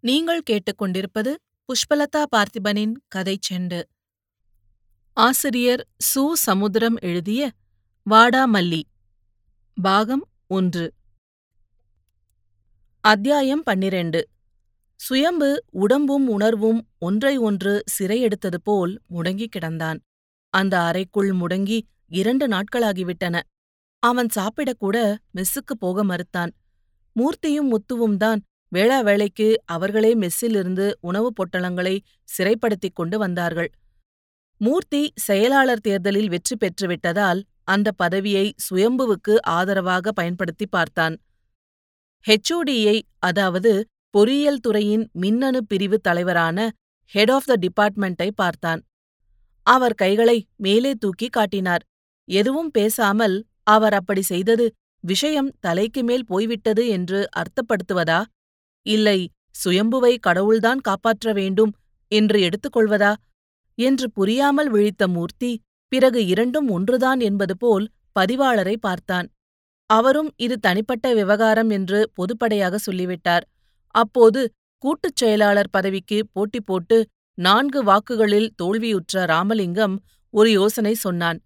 நீங்கள் கேட்டுக்கொண்டிருப்பது புஷ்பலதா பார்த்திபனின் கதை செண்டு. ஆசிரியர் சு. சமுத்திரம் எழுதிய வாடாமல்லி பாகம் ஒன்று. அத்தியாயம் பன்னிரண்டு. சுயம்பு உடம்பும் உணர்வும் ஒன்றை ஒன்று சிறையெடுத்தது போல் முடங்கிக் கிடந்தான். அந்த அறைக்குள் முடங்கி இரண்டு நாட்களாகிவிட்டன. அவன் சாப்பிடக்கூட மெஸ்ஸுக்குப் போக மறுத்தான். மூர்த்தியும் முத்துவும் தான் வேளா வேளைக்கு அவர்களே மெஸ்ஸிலிருந்து உணவுப் பொட்டலங்களை சிறைப்படுத்திக் கொண்டு வந்தார்கள். மூர்த்தி செயலாளர் தேர்தலில் வெற்றி பெற்றுவிட்டதால் அந்த பதவியை சுயம்புவுக்கு ஆதரவாக பயன்படுத்திப் பார்த்தான். ஹெச்ஓடியை அதாவது பொறியியல் துறையின் மின்னணு பிரிவு தலைவரான ஹெட் ஆஃப் த டிபார்ட்மெண்ட்டை பார்த்தான். அவர் கைகளை மேலே தூக்கி காட்டினார். எதுவும் பேசாமல் அவர் அப்படி செய்தது விஷயம் தலைக்கு மேல் போய்விட்டது என்று அர்த்தப்படுத்துவதா? இல்லை சுயம்புவை கடவுள்தான் காப்பாற்ற வேண்டும் என்று எடுத்துக்கொள்வதா? என்று புரியாமல் விழித்த மூர்த்தி பிறகு இரண்டும் ஒன்றுதான் என்பது போல் பதிவாளரை பார்த்தான். அவரும் இது தனிப்பட்ட விவகாரம் என்று பொதுப்படையாக சொல்லிவிட்டார். அப்போது கூட்டுச் செயலாளர் பதவிக்கு போட்டி போட்டு நான்கு வாக்குகளில் தோல்வியுற்ற ராமலிங்கம் ஒரு யோசனை சொன்னான்.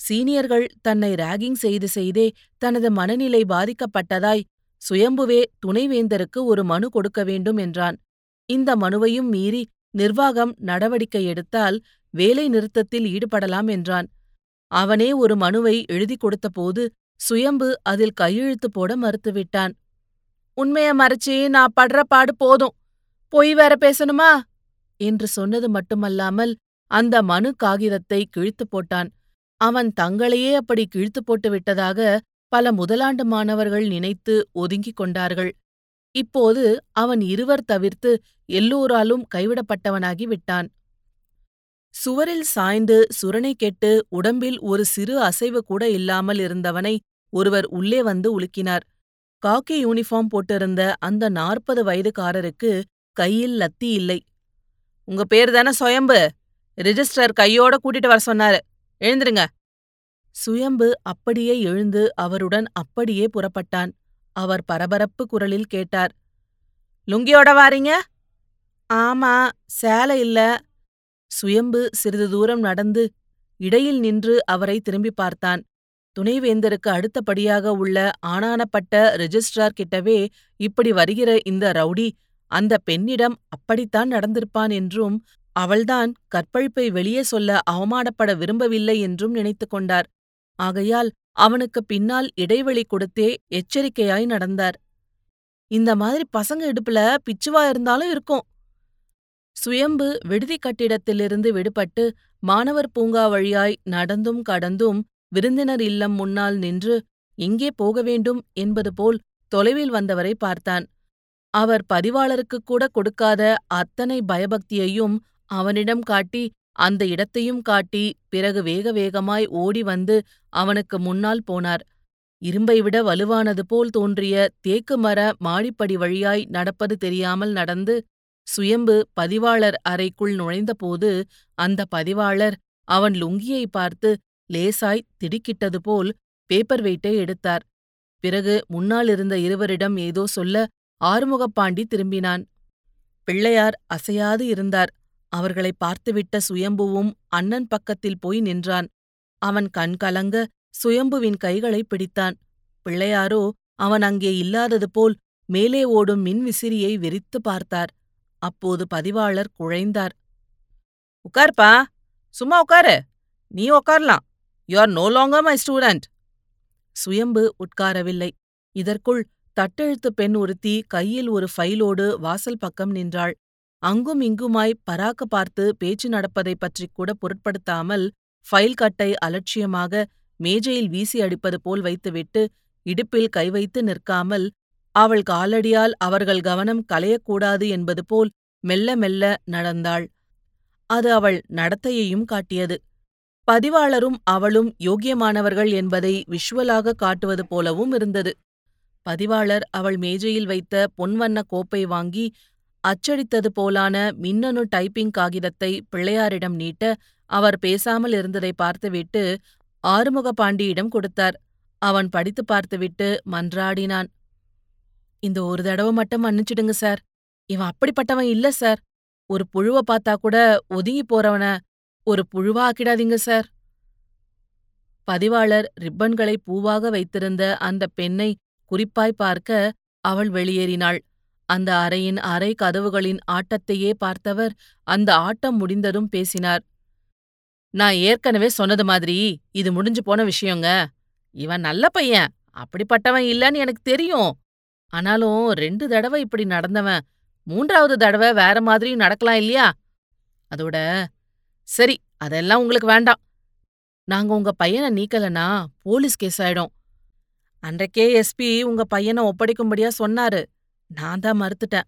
சீனியர்கள் தன்னை ராகிங் செய்து செய்தே தனது மனநிலை பாதிக்கப்பட்டதாய் சுயம்புவே துணைவேந்தருக்கு ஒரு மனு கொடுக்க வேண்டும் என்றான். இந்த மனுவையும் மீறி நிர்வாகம் நடவடிக்கை எடுத்தால் வேலை நிறுத்தத்தில் ஈடுபடலாம் என்றான். அவனே ஒரு மனுவை எழுதி கொடுத்தபோது சுயம்பு அதில் கையெழுத்து போட மறுத்துவிட்டான். உண்மைய மறைச்சி நான் படுற பாடு போதும். பொய் வேற பேசணுமா? என்று சொன்னது மட்டுமல்லாமல் அந்த மனு காகிதத்தை கிழித்து போட்டான். அவன் தங்களையே அப்படி கிழித்து போட்டு விட்டதாக பல முதலாண்டு மாணவர்கள் நினைத்து ஒதுங்கிக் கொண்டார்கள். இப்போது அவன் இருவர் தவிர்த்து எல்லோராலும் கைவிடப்பட்டவனாகி விட்டான். சுவரில் சாய்ந்து சுரணை கெட்டு உடம்பில் ஒரு சிறு அசைவு கூட இல்லாமல் இருந்தவனை ஒருவர் உள்ளே வந்து உலுக்கினார். காக்கி யூனிஃபார்ம் போட்டிருந்த அந்த நாற்பது வயதுக்காரருக்கு கையில் லத்தி இல்லை. உங்க பேர் தானே சுயம்பு? ரிஜிஸ்டர் கையோட கூட்டிட்டு வர சொன்னாரு. எழுந்துருங்க. சுயம்பு அப்படியே எழுந்து அவருடன் அப்படியே புறப்பட்டான். அவர் பரபரப்பு குரலில் கேட்டார் லுங்கியோட வாரீங்க? ஆமா சேலை இல்ல. சுயம்பு சிறிது தூரம் நடந்து இடையில் நின்று அவரை திரும்பி பார்த்தான். துணைவேந்தருக்கு அடுத்தபடியாக உள்ள ஆனானப்பட்ட ரெஜிஸ்ட்ரார் கிட்டவே இப்படி வருகிற இந்த ரவுடி அந்த பெண்ணிடம் அப்படித்தான் நடந்திருப்பான் என்றும் அவள்தான் கற்பழிப்பை வெளியே சொல்ல அவமானப்பட விரும்பவில்லை என்றும் நினைத்து கொண்டார். ஆகையால் அவனுக்கு பின்னால் இடைவெளி கொடுத்தே எச்சரிக்கையாய் நடந்தார். இந்த மாதிரி பசங்க இடுப்புல பிச்சுவா இருந்தாலும் இருக்கும். சுயம்பு விடுதி கட்டிடத்திலிருந்து விடுபட்டு மாணவர் பூங்கா வழியாய் நடந்தும் கடந்தும் விருந்தினர் இல்லம் முன்னால் நின்று எங்கே போக வேண்டும் என்பது போல் தொலைவில் வந்தவரை பார்த்தான். அவர் பதிவாளருக்குக் கூட கொடுக்காத அத்தனை பயபக்தியையும் அவனிடம் காட்டி அந்த இடத்தையும் காட்டி பிறகு வேக வேகமாய் ஓடி வந்து அவனுக்கு முன்னால் போனார். இரும்பை விட வலுவானது போல் தோன்றிய தேக்கு மர மாடிப்படி வழியாய் நடப்பது தெரியாமல் நடந்து சுயம்பு பதிவாளர் அறைக்குள் நுழைந்தபோது அந்த பதிவாளர் அவன் லுங்கியை பார்த்து லேசாய் திடுக்கிட்டது போல் பேப்பர் வெயிட்டை எடுத்தார். பிறகு முன்னால் இருந்த இருவரிடம் ஏதோ சொல்ல ஆறுமுகப்பாண்டி திரும்பினான். பிள்ளையார் அசையாது இருந்தார். அவர்களை பார்த்துவிட்ட சுயம்புவும் அண்ணன் பக்கத்தில் போய் நின்றான். அவன் கண் கலங்க சுயம்புவின் கைகளை பிடித்தான். பிள்ளையாரோ அவன் அங்கே இல்லாதது போல் மேலே ஓடும் மின்விசிறியை விரித்து பார்த்தார். அப்போது பதிவாளர் குழைந்தார். உட்கார்ப்பா சும்மா உட்காரு. நீ உட்காரலாம். You are no longer my student Suyambu உட்காரவில்லை. இதற்குள் தட்டெழுத்து பெண் ஒருத்தி கையில் ஒரு ஃபைலோடு வாசல் பக்கம் நின்றாள். அங்கும் இங்குமாய் பராக்கு பார்த்து பேச்சு நடப்பதைப் பற்றிக் கூட பொருட்படுத்தாமல் ஃபைல் கட்டை அலட்சியமாக மேஜையில் வீசி அடிப்பது போல் வைத்துவிட்டு இடுப்பில் கை வைத்து நிற்காமல் அவள் காலடியால் அவர்கள் கவனம் கலையக்கூடாது என்பது போல் மெல்ல மெல்ல நடந்தாள். அது அவள் நடத்தையையும் காட்டியது. பதிவாளரும் அவளும் யோக்கியமானவர்கள் என்பதை விஷுவலாக காட்டுவது போலவும் இருந்தது. பதிவாளர் அவள் மேஜையில் வைத்த பொன்வண்ண கோப்பை வாங்கி அச்சடித்தது போலான மின்னணு டைப்பிங் காகிதத்தை பிள்ளையாரிடம் நீட்ட அவர் பேசாமல் இருந்ததை பார்த்துவிட்டு ஆறுமுக பாண்டியிடம் கொடுத்தார் அவன் படித்து பார்த்துவிட்டு மன்றாடினான் இந்த ஒரு தடவை மட்டும் மன்னிச்சிடுங்க சார் இவன் அப்படிப்பட்டவன் இல்ல சார். ஒரு புழுவ பார்த்தா கூட ஒதுங்கி போறவன ஒரு புழுவா ஆக்கிடாதீங்க சார். பதிவாளர் ரிப்பன்களை பூவாக வைத்திருந்த அந்த பெண்ணை குறிப்பாய் பார்க்க அவள் வெளியேறினாள். அந்த அறையின் அறை கதவுகளின் ஆட்டத்தையே பார்த்தவர் அந்த ஆட்டம் முடிந்ததும் பேசினார். நான் ஏற்கனவே சொன்னது மாதிரி இது முடிஞ்சு போன விஷயங்க. இவன் நல்ல பையன். அப்படிப்பட்டவன் இல்லன்னு எனக்கு தெரியும். ஆனாலும் ரெண்டு தடவ இப்படி நடந்தவன் மூன்றாவது தடவ வேற மாதிரியும் நடக்கலாம் இல்லையா? அதோட சரி அதெல்லாம் உங்களுக்கு வேண்டாம். நாங்க உங்க பையன நீக்கலனா போலீஸ் கேஸ் ஆயிடும். அன்றைக்கே எஸ்பி உங்க பையன ஒப்படைக்கும்படியா சொன்னாரு. நான் தான் மறுத்துட்டேன்.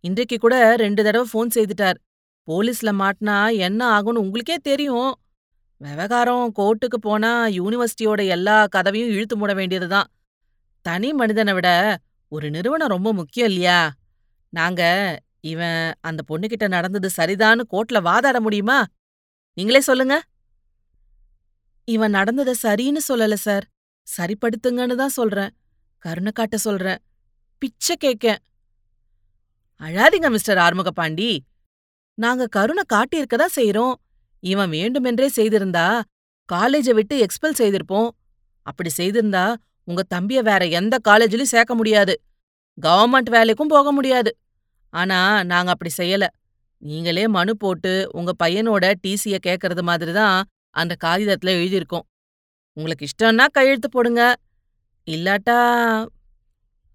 இன்றைக்கு கூட ரெண்டு தடவ ஃபோன் செய்துட்டார். போலீஸ்ல மாட்டினா என்ன ஆகும்னு உங்களுக்கே தெரியும். விவகாரம் கோர்ட்டுக்கு போனா யூனிவர்சிட்டியோட எல்லா கதவையும் இழுத்து மூட வேண்டியதுதான். தனி மனிதனை விட ஒரு நிறுவனம் ரொம்ப முக்கியம் இல்லையா? நாங்க இவன் அந்த பொண்ணுகிட்ட நடந்தது சரிதான்னு கோர்ட்ல வாதாட முடியுமா? நீங்களே சொல்லுங்க. இவன் நடந்தத சரின்னு சொல்லல சார். சரிப்படுத்துங்கன்னு தான் சொல்றேன். கருணை காட்ட சொல்றேன். பிச்சை கேக்கேன். அழாதீங்க மிஸ்டர் ஆறுமுகபாண்டி. நாங்க கருணை காட்டியிருக்க தான் செய்யறோம் இவன் வேண்டுமென்றே செய்திருந்தா காலேஜ விட்டு எக்ஸ்பெல் செய்திருப்போம். அப்படி செய்திருந்தா உங்க தம்பிய வேற எந்த காலேஜ்லயும் சேர்க்க முடியாது. கவர்மெண்ட் வேலைக்கும் போக முடியாது. ஆனா நாங்க அப்படி செய்யல. நீங்களே மனு போட்டு உங்க பையனோட டிசிய கேக்கறது மாதிரி தான் அந்த காகிதத்துல எழுதியிருக்கோம். உங்களுக்கு இஷ்டம்னா கையெழுத்து போடுங்க. இல்லாட்டா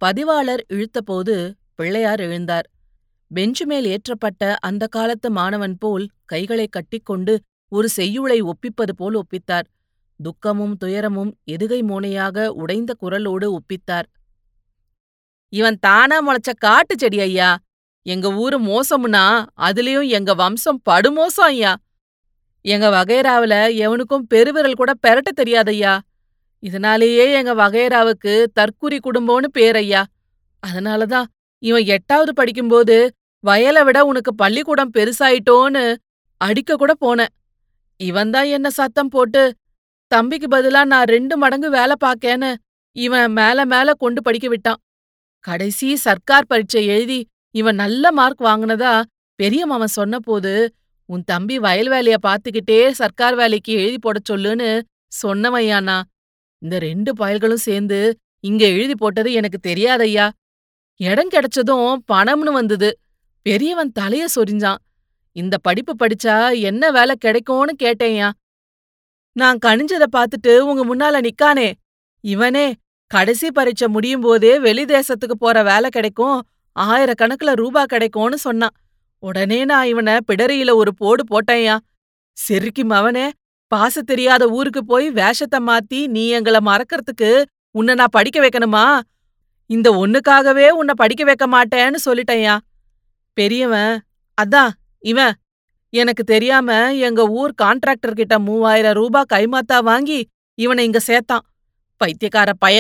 பதிவாளர் இழுத்தபோது பிள்ளையார் எழுந்தார். பெஞ்சு மேல் ஏற்றப்பட்ட அந்த காலத்து மாணவன் போல் கைகளைக் கட்டிக்கொண்டு ஒரு செய்யுளை ஒப்பிப்பது போல் ஒப்பித்தார். துக்கமும் துயரமும் எதுகை மோனையாக உடைந்த குரலோடு ஒப்பித்தார். இவன் தானா முளைச்ச காட்டு செடி ஐயா. எங்க ஊரு மோசம்னா அதுலயும் எங்க வம்சம் படுமோசம் ஐயா. எங்க வகைராவில எவனுக்கும் பெருவிரல் கூட பெரட்ட தெரியாதையா. இதனாலேயே எங்க வகையராவுக்கு தற்குறி குடும்பம்னு பேரையா. அதனாலதான் இவன் எட்டாவது படிக்கும்போது வயலை விட உனக்கு பள்ளிக்கூடம் பெருசாயிட்டோன்னு அடிக்க கூட போனேன். இவன்தான் என்ன சத்தம் போட்டு தம்பிக்கு பதிலா நான் ரெண்டு மடங்கு வேலை பாக்கேன்னு இவன் மேல மேல கொண்டு படிக்க விட்டான். கடைசி சர்க்கார் பரீட்சை எழுதி இவன் நல்ல மார்க் வாங்குனதா பெரிய மாமன் சொன்னபோது உன் தம்பி வயல் வேலைய பாத்துக்கிட்டே சர்க்கார் வேலைக்கு எழுதி போடச் சொல்லுன்னு சொன்னவையானா. இந்த ரெண்டு பயல்களும் சேர்ந்து இங்க எழுதி போட்டது எனக்கு தெரியாதையா. இடம் கிடைச்சதும் பணம்னு வந்தது. பெரியவன் தலைய சொரிஞ்சான். இந்த படிப்பு படிச்சா என்ன வேலை கிடைக்கும்னு கேட்டேன்யா. நான் கணிஞ்சத பாத்துட்டு உங்க முன்னால நிக்கானே இவனே கடைசி பரீட்சை முடியும் போதே வெளிதேசத்துக்கு போற வேலை கிடைக்கும் ஆயிரக்கணக்குல ரூபா கிடைக்கும்னு சொன்னான். உடனே நான் இவன பிடரியில ஒரு போடு போட்டேன்யா. செருக்கி மவனே பாச தெரியாத ஊருக்கு போய் வேஷத்த மாத்தி நீ எங்கள மறக்கறதுக்கு உன்னை நான் படிக்க வைக்கணுமா? இந்த ஒண்ணுக்காகவே உன்னை படிக்க வைக்க மாட்டேன்னு சொல்லிட்டேன்யா. பெரியவன் அதான் இவன் எனக்கு தெரியாம எங்க ஊர் கான்ட்ராக்டர் கிட்ட மூவாயிரம் ரூபா கைமாத்தா வாங்கி இவனை இங்க சேர்த்தான். பைத்தியக்கார பய.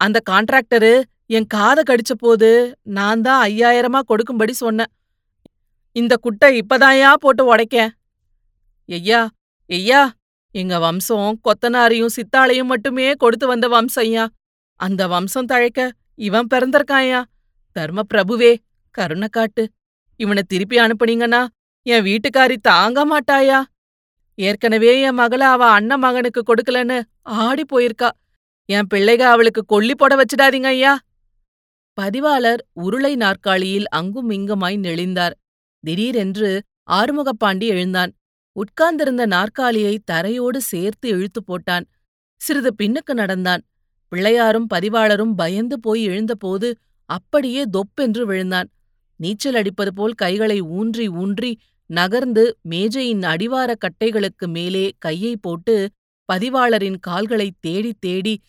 அந்த கான்ட்ராக்டரு என் காத கடிச்ச போது நான் தான் ஐயாயிரமா கொடுக்கும்படி சொன்னேன். இந்த குட்டை இப்பதான்யா போட்டு உடைக்கேன். ஐயா ஐயா எங்க வம்சம் கொத்தனாரையும் சித்தாளையும் மட்டுமே கொடுத்து வந்த வம்சம்யா. அந்த வம்சம் தழைக்க இவன் பிறந்திருக்காயா தர்ம பிரபுவே கருணை காட்டு. இவனை திருப்பி அனுப்புனீங்கன்னா என் வீட்டுக்காரி தாங்க மாட்டாயா. ஏற்கனவே என் மகள அவ அண்ணன் மகனுக்கு கொடுக்கலன்னு ஆடி போயிருக்கா. என் பிள்ளைக அவளுக்கு கொல்லி போட வச்சிடாதீங்க ஐயா. பதிவாளர் உருளை நாற்காலியில் அங்கும் இங்குமாய் நெளிந்தார். திடீரென்று ஆறுமுகப்பாண்டி எழுந்தான். உட்கார்ந்திருந்த நாற்காலியை தரையோடு சேர்த்து இழுத்து போட்டான். சிறிது பின்னுக்கு நடந்தான். பிள்ளையாரும் பதிவாளரும் பயந்து போய் எழுந்தபோது அப்படியே தொப்பென்று விழுந்தான். நீச்சல் அடிப்பது போல் கைகளை ஊன்றி ஊன்றி நகர்ந்து மேஜையின் அடிவாரக் கட்டைகளுக்கு மேலே கையை போட்டு பதிவாளரின் கால்களைத் தேடித் தேடி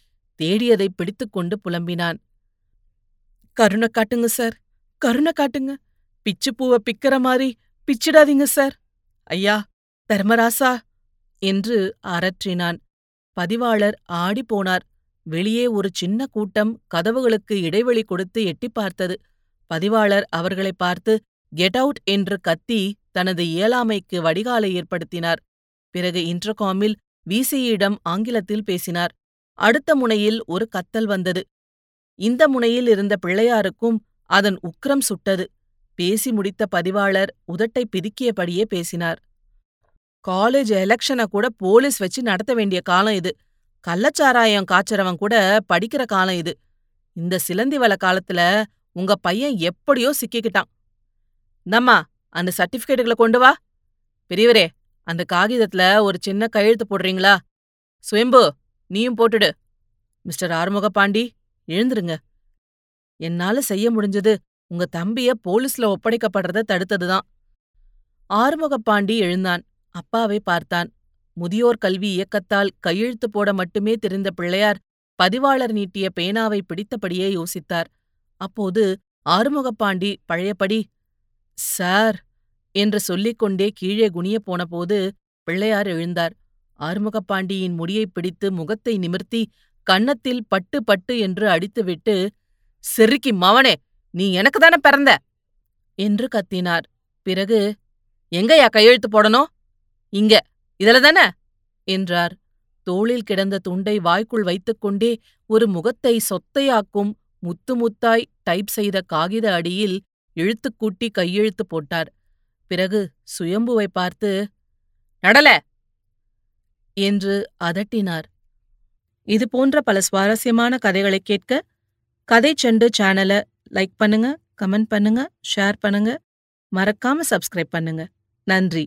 தேடியதைப் பிடித்துக்கொண்டு புலம்பினான். கருணை காட்டுங்க சார். கருணை காட்டுங்க. பிச்சுப்பூவை பிக்கிற மாதிரி பிச்சிடாதீங்க சார். ஐயா தர்மராசா என்று அரற்றினான். பதிவாளர் ஆடிப்போனார். வெளியே ஒரு சின்ன கூட்டம் கதவுகளுக்கு இடைவெளி கொடுத்து எட்டிப் பார்த்தது. பதிவாளர் அவர்களைப் பார்த்து கெட் அவுட் என்று கத்தி தனது இயலாமைக்கு வடிகாலை ஏற்படுத்தினார். பிறகு இன்டர்காமில் விசியிடம் ஆங்கிலத்தில் பேசினார். அடுத்த முனையில் ஒரு கத்தல் வந்தது. இந்த முனையில் இருந்த பிள்ளையாருக்கும் அதன் உக்ரம் சுட்டது. பேசி முடித்த பதிவாளர் உதட்டை பிதுக்கியபடியே பேசினார் காலேஜ் எலெக்ஷனை கூட போலீஸ் வச்சு நடத்த வேண்டிய காலம் இது. கள்ளச்சாராயம் காய்ச்சறவன் கூட படிக்கிற காலம் இது. இந்த சிலந்தி வல காலத்துல உங்க பையன் எப்படியோ சிக்கிக்கிட்டான். நம்மா அந்த சர்டிபிகேட்டுகளை கொண்டு வா. பெரியவரே அந்த காகிதத்துல ஒரு சின்ன கையெழுத்து போடுறீங்களா? சுயம்பு நீயும் போட்டுடு. மிஸ்டர் ஆறுமுக பாண்டி எழுந்துருங்க. என்னால செய்ய முடிஞ்சது உங்க தம்பிய போலீஸ்ல ஒப்படைக்கப்படுறத தடுத்ததுதான். ஆறுமுகப்பாண்டி எழுந்தான். அப்பாவை பார்த்தான். முதியோர் கல்வி இயக்கத்தால் கையெழுத்து போட மட்டுமே தெரிந்த பிள்ளையார் பதிவாளர் நீட்டிய பேனாவை பிடித்தபடியே யோசித்தார். அப்போது ஆறுமுகப்பாண்டி பழையபடி சார் என்று சொல்லிக்கொண்டே கீழே குனியப் போனபோது பிள்ளையார் எழுந்தார். ஆறுமுகப்பாண்டியின் முடியைப் பிடித்து முகத்தை நிமிர்த்தி கன்னத்தில் பட்டு பட்டு என்று அடித்துவிட்டு செருக்கி மவனே நீ எனக்கு தானே பிறந்த? என்று கத்தினார். பிறகு எங்கயா கையெழுத்து போடணும்? இங்க இதுல தானே? என்றார். தோளில் கிடந்த துண்டை வாய்க்குள் வைத்துக்கொண்டே ஒரு முகத்தை சொத்தையாக்கும் முத்து முத்தாய் டைப் செய்த காகித அடியில் எழுத்துக்கூட்டி கையெழுத்து போட்டார். பிறகு சுயம்புவை பார்த்து நடல! என்று அதட்டினார். இது போன்ற பல சுவாரஸ்யமான கதைகளை கேட்க கதை செண்டு சேனலை லைக் பண்ணுங்க கமெண்ட் பண்ணுங்க ஷேர் பண்ணுங்க. மறக்காம சப்ஸ்கிரைப் பண்ணுங்க. நன்றி!